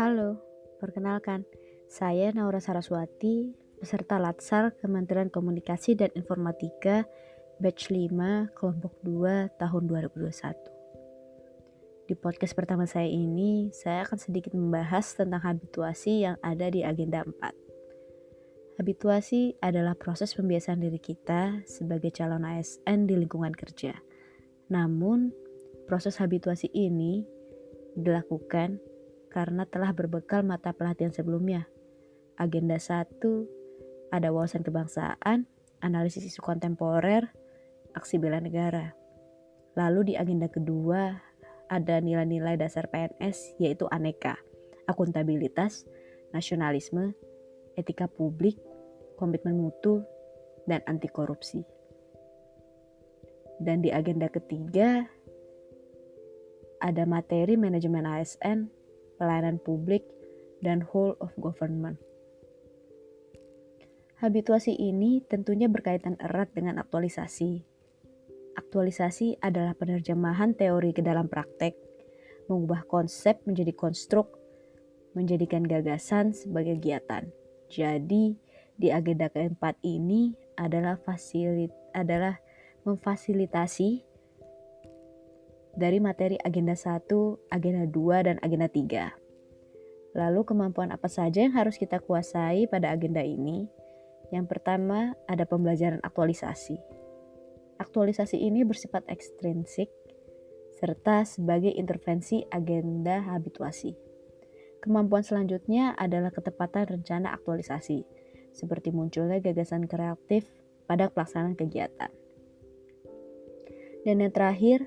Halo, perkenalkan, saya Naura Saraswati, peserta Latsar Kementerian Komunikasi dan Informatika batch 5 kelompok 2 tahun 2021. Di podcast pertama saya ini, saya akan sedikit membahas tentang habituasi yang ada di agenda 4. Habituasi adalah proses pembiasaan diri kita sebagai calon ASN di lingkungan kerja. Namun, proses habituasi ini dilakukan karena telah berbekal mata pelatihan sebelumnya. Agenda 1 ada wawasan kebangsaan, analisis isu kontemporer, aksi bela negara. Lalu di agenda kedua ada nilai-nilai dasar PNS yaitu aneka, akuntabilitas, nasionalisme, etika publik, komitmen mutu, dan anti korupsi. Dan di agenda ketiga ada materi manajemen ASN pelayanan publik, dan whole of government. Habituasi ini tentunya berkaitan erat dengan aktualisasi. Aktualisasi adalah penerjemahan teori ke dalam praktek, mengubah konsep menjadi konstruk, menjadikan gagasan sebagai kegiatan. Jadi, di agenda keempat ini adalah fasilit adalah memfasilitasi dari materi agenda 1, agenda 2, dan agenda 3. Lalu kemampuan apa saja yang harus kita kuasai pada agenda ini? Yang pertama ada pembelajaran aktualisasi. Aktualisasi ini bersifat ekstrinsik serta sebagai intervensi agenda habituasi. Kemampuan selanjutnya adalah ketepatan rencana aktualisasi, seperti munculnya gagasan kreatif pada pelaksanaan kegiatan. Dan yang terakhir,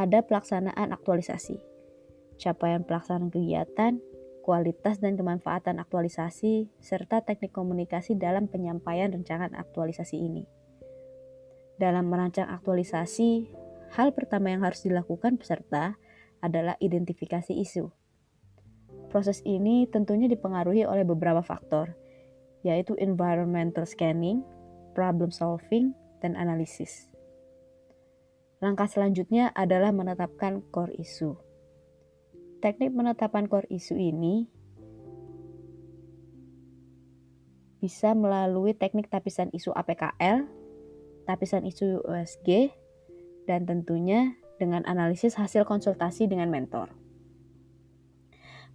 ada pelaksanaan aktualisasi, capaian pelaksanaan kegiatan, kualitas dan kemanfaatan aktualisasi, serta teknik komunikasi dalam penyampaian rancangan aktualisasi ini. Dalam merancang aktualisasi, hal pertama yang harus dilakukan peserta adalah identifikasi isu. Proses ini tentunya dipengaruhi oleh beberapa faktor, yaitu environmental scanning, problem solving, dan analisis. Langkah selanjutnya adalah menetapkan core isu. Teknik penetapan core isu ini bisa melalui teknik tapisan isu APKL, tapisan isu USG, dan tentunya dengan analisis hasil konsultasi dengan mentor.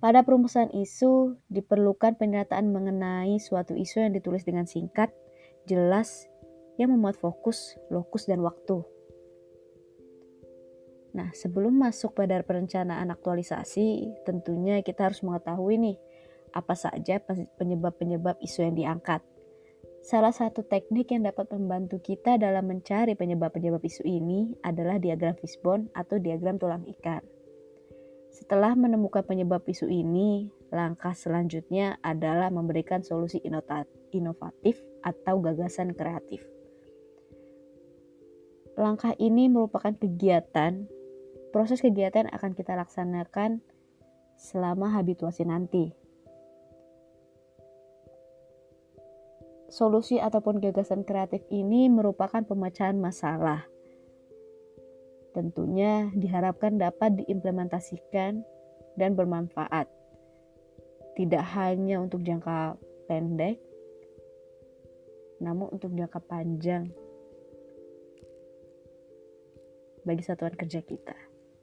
Pada perumusan isu, diperlukan penyataan mengenai suatu isu yang ditulis dengan singkat, jelas, yang memuat fokus, lokus, dan waktu Nah, sebelum masuk pada perencanaan aktualisasi, tentunya kita harus mengetahui nih apa saja penyebab-penyebab isu yang diangkat. Salah satu teknik yang dapat membantu kita dalam mencari penyebab-penyebab isu ini adalah diagram fishbone atau diagram tulang ikan. Setelah menemukan penyebab isu ini, langkah selanjutnya adalah memberikan solusi inovatif atau gagasan kreatif. Langkah ini merupakan kegiatan Proses kegiatan akan kita laksanakan selama habituasi nanti. Solusi ataupun gagasan kreatif ini merupakan pemecahan masalah. Tentunya diharapkan dapat diimplementasikan dan bermanfaat. Tidak hanya untuk jangka pendek, namun untuk jangka panjang bagi satuan kerja kita.